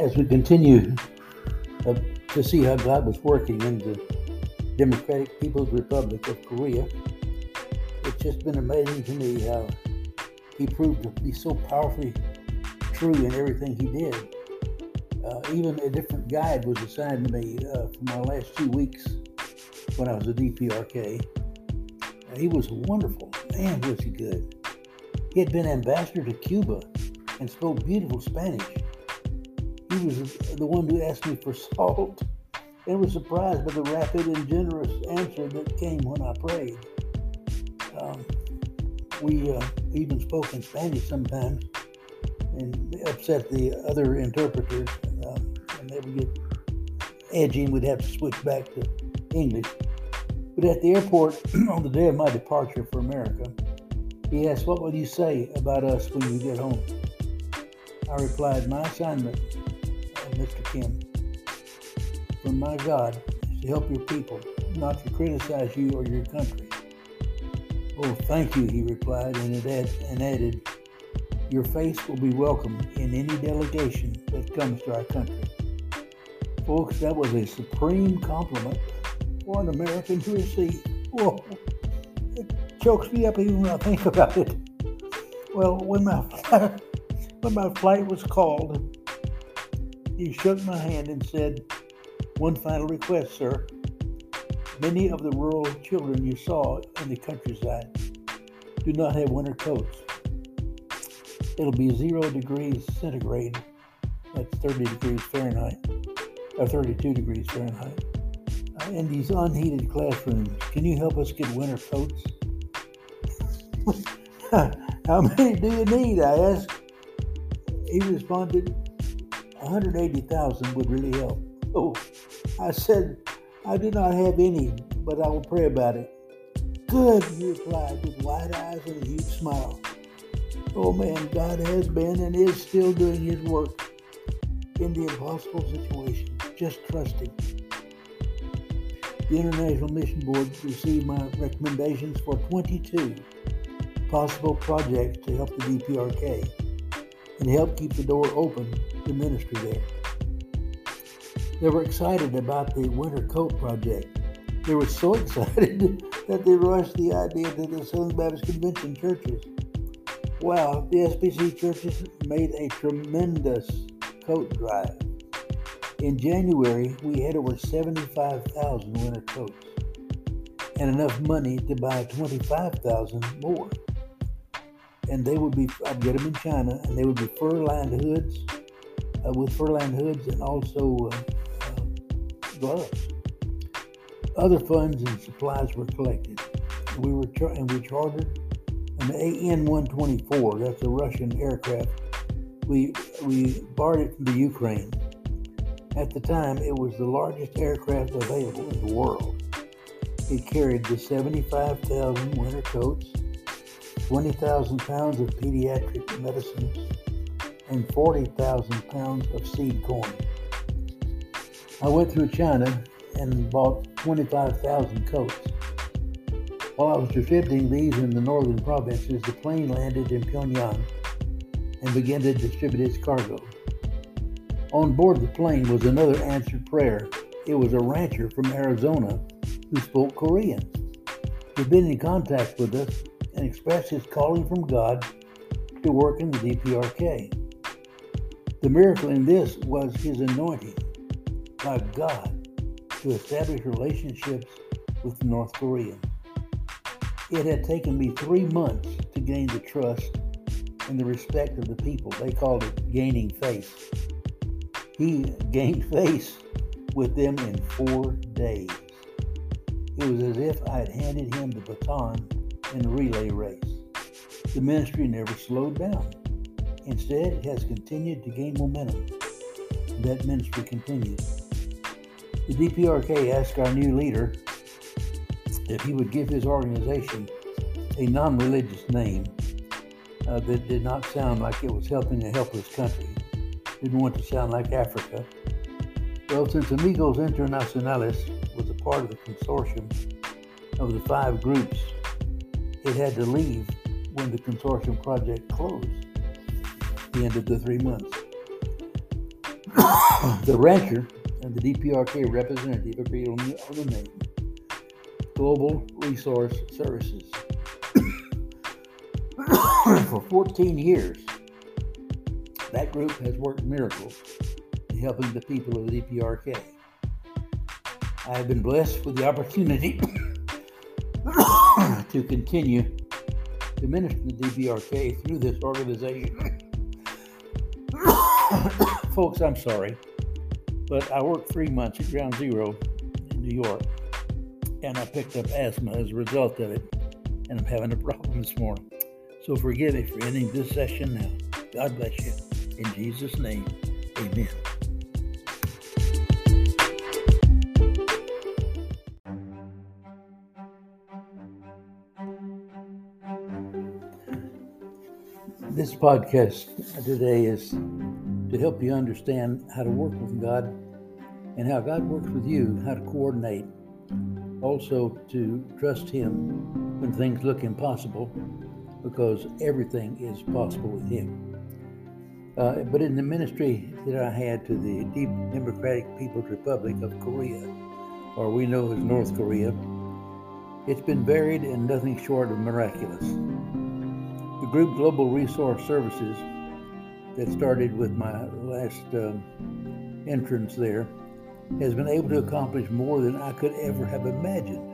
as we continue uh, to see how God was working in the Democratic People's Republic of Korea, it's just been amazing to me how he proved to be so powerfully true in everything he did. Uh, even a different guide was assigned to me uh, for my last two weeks when I was a DPRK. Uh, he was wonderful. Man, was he good. He had been ambassador to Cuba and spoke beautiful Spanish. Was the one who asked me for salt and was surprised by the rapid and generous answer that came when I prayed. Um, we uh, even spoke in Spanish sometimes and upset the other interpreters, um, and they would get edgy and we'd have to switch back to English. But at the airport on the day of my departure for America, he asked, What will you say about us when you get home? I replied, My assignment, Mr. Kim, from my God is to help your people, not to criticize you or your country. Oh, thank you, he replied, and, add, and added, Your face will be welcome in any delegation that comes to our country. Folks, that was a supreme compliment for an American to receive. Whoa, it chokes me up even when I think about it. Well, when my when my flight was called, he shook my hand and said, One final request, sir. Many of the rural children you saw in the countryside do not have winter coats. It'll be zero degrees centigrade. That's 30 degrees Fahrenheit, or 32 degrees Fahrenheit. Uh, in these unheated classrooms, can you help us get winter coats? How many do you need? I asked. He responded, 180,000 would really help. Oh, I said, I do not have any, but I will pray about it. Good, he replied with wide eyes and a huge smile. Oh man, God has been and is still doing his work in the impossible situation. Just trust him. The International Mission Board received my recommendations for 22 possible projects to help the DPRK and help keep the door open to ministry there. They were excited about the Winter Coat Project. They were so excited that they rushed the idea to the Southern Baptist Convention churches. Wow, the SBC churches made a tremendous coat drive. In January, we had over 75,000 winter coats and enough money to buy 25,000 more. And they would be, I'd get them in China, and they would be fur-lined hoods uh, with fur-lined hoods and also uh, gloves. Other funds and supplies were collected. We were and we chartered an AN-124. That's a Russian aircraft. We we borrowed it from the Ukraine. At the time, it was the largest aircraft available in the world. It carried the 75,000 winter coats, 20,000 pounds of pediatric medicines, and 40,000 pounds of seed corn. I went through China and bought 25,000 coats. While I was distributing these in the northern provinces, the plane landed in Pyongyang and began to distribute its cargo. On board the plane was another answered prayer. It was a rancher from Arizona who spoke Korean. He'd been in contact with us and expressed his calling from God to work in the DPRK. The miracle in this was his anointing by God to establish relationships with North Koreans. It had taken me three months to gain the trust and the respect of the people. They called it gaining face. He gained face with them in four days. It was as if I had handed him the baton in a relay race. The ministry never slowed down. Instead, it has continued to gain momentum. That ministry continues. The DPRK asked our new leader if he would give his organization a non religious name uh, that did not sound like it was helping a helpless country, didn't want to sound like Africa. Well, since Amigos Internacionales was a part of the consortium of the five groups, it had to leave when the consortium project closed, the end of the three months. the rancher and the DPRK representative agreed on the, the name Global Resource Services. For 14 years, that group has worked miracles in helping the people of the DPRK. I have been blessed with the opportunity to continue to minister to DPRK through this organization. Folks, I'm sorry, but I worked three months at Ground Zero in New York, and I picked up asthma as a result of it, and I'm having a problem this morning. So forgive me for ending this session now. God bless you. In Jesus' name, amen. This podcast today is to help you understand how to work with God and how God works with you, how to coordinate. Also, to trust Him when things look impossible, because everything is possible with Him. Uh, but in the ministry that I had to the Democratic People's Republic of Korea, or we know as North Korea, it's been varied and nothing short of miraculous. The group Global Resource Services that started with my last um, entrance there has been able to accomplish more than I could ever have imagined.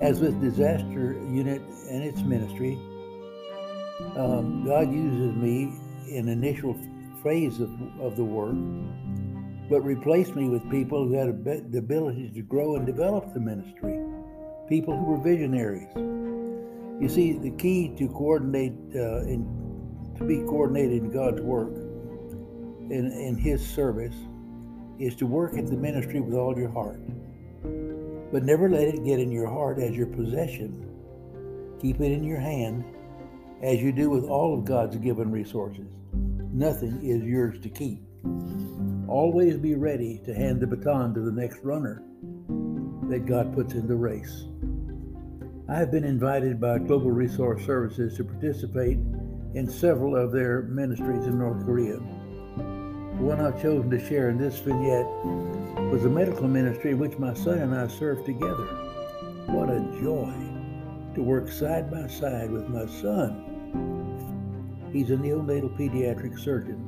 As with Disaster Unit and its ministry, um, God uses me in initial phase of, of the work, but replaced me with people who had the ability to grow and develop the ministry, people who were visionaries. You see, the key to coordinate uh, in to be coordinated in God's work, in, in His service, is to work at the ministry with all your heart. But never let it get in your heart as your possession. Keep it in your hand as you do with all of God's given resources. Nothing is yours to keep. Always be ready to hand the baton to the next runner that God puts in the race. I have been invited by Global Resource Services to participate in several of their ministries in North Korea. The one I've chosen to share in this vignette was a medical ministry in which my son and I served together. What a joy to work side by side with my son. He's a neonatal pediatric surgeon,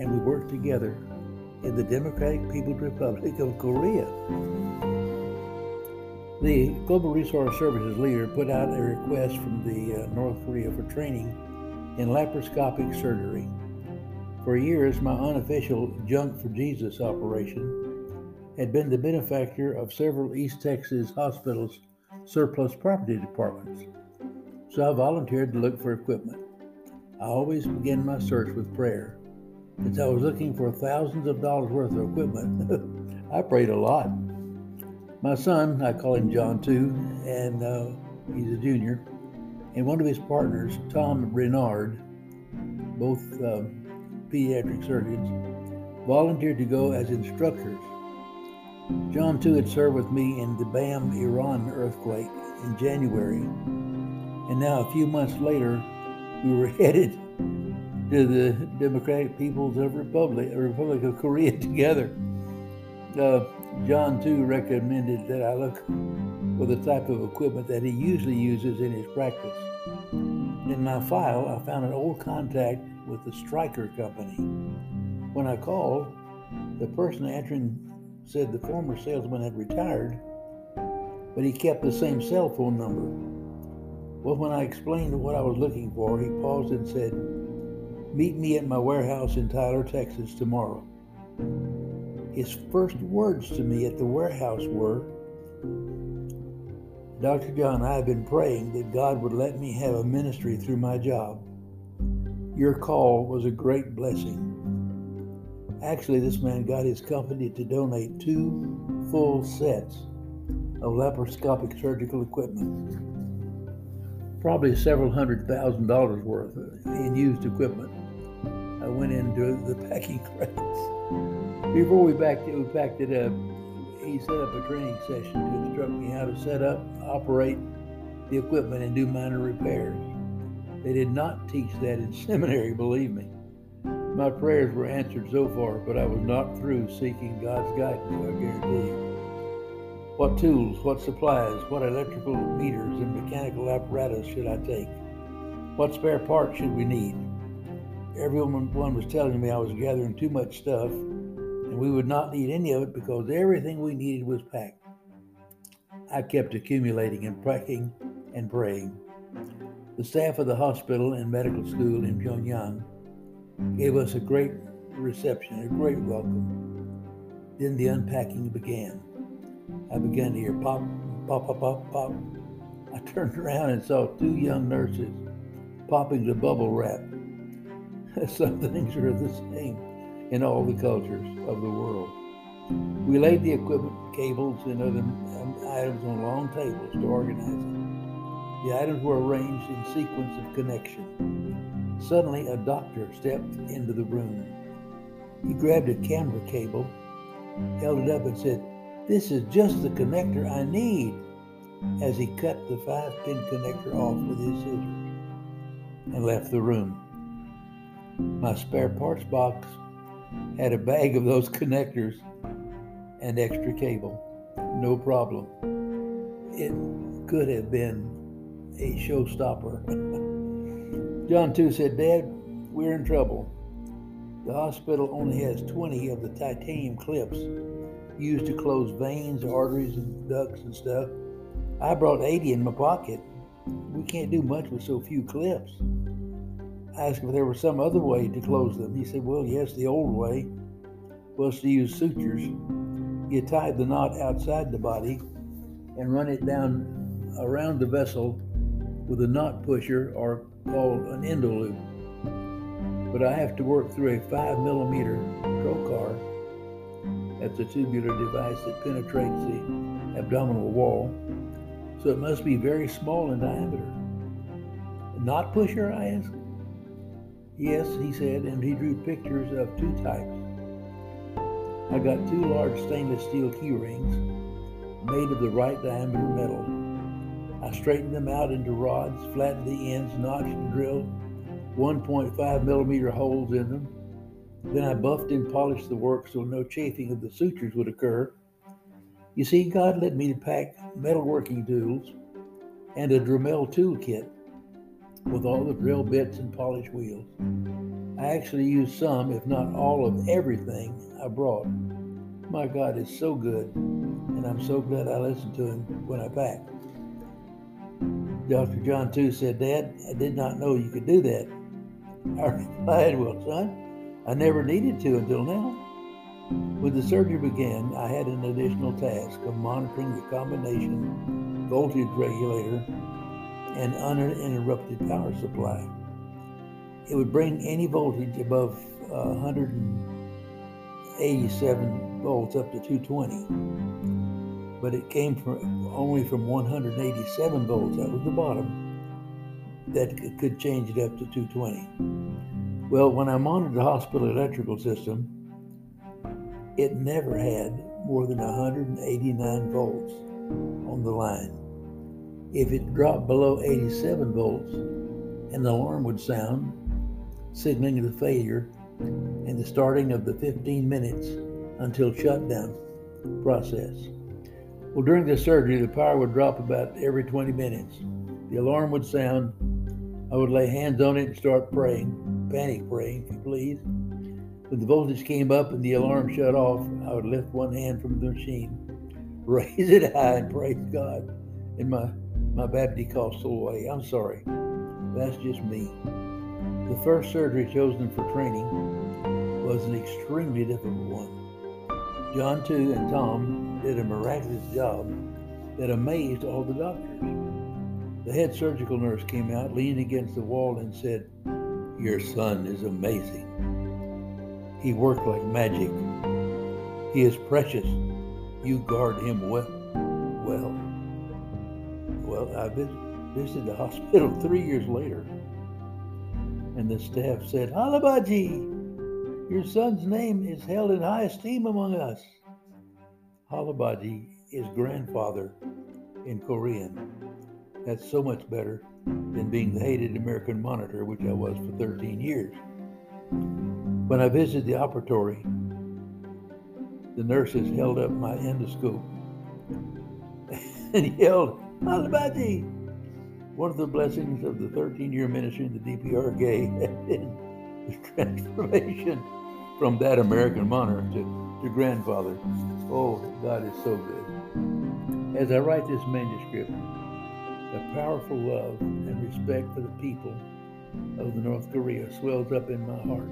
and we work together in the Democratic People's Republic of Korea. The Global Resource Services leader put out a request from the uh, North Korea for training in laparoscopic surgery. For years, my unofficial Junk for Jesus operation had been the benefactor of several East Texas hospitals' surplus property departments. So I volunteered to look for equipment. I always begin my search with prayer. Since I was looking for thousands of dollars worth of equipment, I prayed a lot. My son, I call him John too, and uh, he's a junior, and one of his partners, Tom Renard, both um, pediatric surgeons, volunteered to go as instructors. John, too, had served with me in the Bam, Iran earthquake in January. And now, a few months later, we were headed to the Democratic People's Republic, Republic of Korea together. Uh, John, too, recommended that I look for the type of equipment that he usually uses in his practice. In my file, I found an old contact with the Stryker Company. When I called, the person answering said the former salesman had retired, but he kept the same cell phone number. Well, when I explained what I was looking for, he paused and said, Meet me at my warehouse in Tyler, Texas tomorrow. His first words to me at the warehouse were, Dr. John, I have been praying that God would let me have a ministry through my job. Your call was a great blessing. Actually, this man got his company to donate two full sets of laparoscopic surgical equipment, probably several hundred thousand dollars worth in used equipment. I went into the packing crates. Before we we packed it up he set up a training session to instruct me how to set up, operate the equipment, and do minor repairs. They did not teach that in seminary, believe me. My prayers were answered so far, but I was not through seeking God's guidance, I guarantee you. What tools, what supplies, what electrical meters and mechanical apparatus should I take? What spare parts should we need? Everyone was telling me I was gathering too much stuff and we would not need any of it because everything we needed was packed. I kept accumulating and packing and praying. The staff of the hospital and medical school in Pyongyang gave us a great reception, a great welcome. Then the unpacking began. I began to hear pop, pop, pop, pop, pop. I turned around and saw two young nurses popping the bubble wrap. Some things are the same in all the cultures of the world. We laid the equipment, cables, and other items on long tables to organize it. The items were arranged in sequence of connection. Suddenly, a doctor stepped into the room. He grabbed a camera cable, held it up, and said, This is just the connector I need, as he cut the five pin connector off with his scissors and left the room. My spare parts box had a bag of those connectors and extra cable. No problem. It could have been a showstopper. John 2 said, Dad, we're in trouble. The hospital only has 20 of the titanium clips used to close veins, arteries, and ducts and stuff. I brought 80 in my pocket. We can't do much with so few clips. Asked if there was some other way to close them. He said, Well, yes, the old way was to use sutures. You tied the knot outside the body and run it down around the vessel with a knot pusher or called an endoloop. But I have to work through a five millimeter trocar. That's a tubular device that penetrates the abdominal wall. So it must be very small in diameter. Knot pusher, I asked. Yes, he said, and he drew pictures of two types. I got two large stainless steel key rings made of the right diameter metal. I straightened them out into rods, flattened the ends, notched and drilled 1.5 millimeter holes in them. Then I buffed and polished the work so no chafing of the sutures would occur. You see, God led me to pack metalworking tools and a Dremel tool kit with all the drill bits and polished wheels. I actually used some, if not all, of everything I brought. My God is so good, and I'm so glad I listened to him when I packed. Dr. John too said, Dad, I did not know you could do that. I replied, Well, son, I never needed to until now. When the surgery began, I had an additional task of monitoring the combination voltage regulator and uninterrupted power supply. It would bring any voltage above uh, 187 volts up to 220. But it came from only from 187 volts, that was the bottom, that could change it up to 220. Well, when I monitored the hospital electrical system, it never had more than 189 volts on the line. If it dropped below 87 volts, an alarm would sound, signaling the failure and the starting of the 15 minutes until shutdown process. Well, during the surgery, the power would drop about every 20 minutes. The alarm would sound. I would lay hands on it and start praying, panic praying, if you please. When the voltage came up and the alarm shut off, I would lift one hand from the machine, raise it high, and praise God in my my Baptist-Costal way. I'm sorry. That's just me. The first surgery chosen for training was an extremely difficult one. John, too, and Tom did a miraculous job that amazed all the doctors. The head surgical nurse came out, leaned against the wall, and said, Your son is amazing. He worked like magic. He is precious. You guard him. Well, I visited the hospital three years later, and the staff said, Halabaji, your son's name is held in high esteem among us. Halabaji is grandfather in Korean. That's so much better than being the hated American monitor, which I was for 13 years. When I visited the operatory, the nurses held up my endoscope and yelled, Alabaji! One of the blessings of the 13 year ministry in the had been the transformation from that American monarch to, to grandfather. Oh, God is so good. As I write this manuscript, a powerful love and respect for the people of the North Korea swells up in my heart.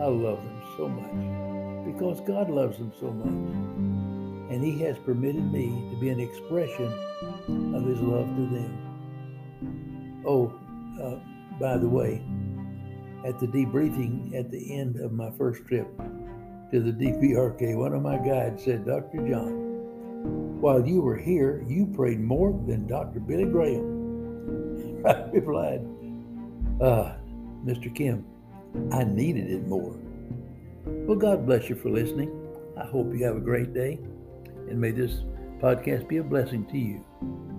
I love them so much because God loves them so much. And He has permitted me to be an expression of His love to them. Oh, uh, by the way, at the debriefing at the end of my first trip to the DPRK, one of my guides said, Dr. John, while you were here, you prayed more than Dr. Billy Graham. I replied, uh, Mr. Kim, I needed it more. Well, God bless you for listening. I hope you have a great day, and may this podcast be a blessing to you.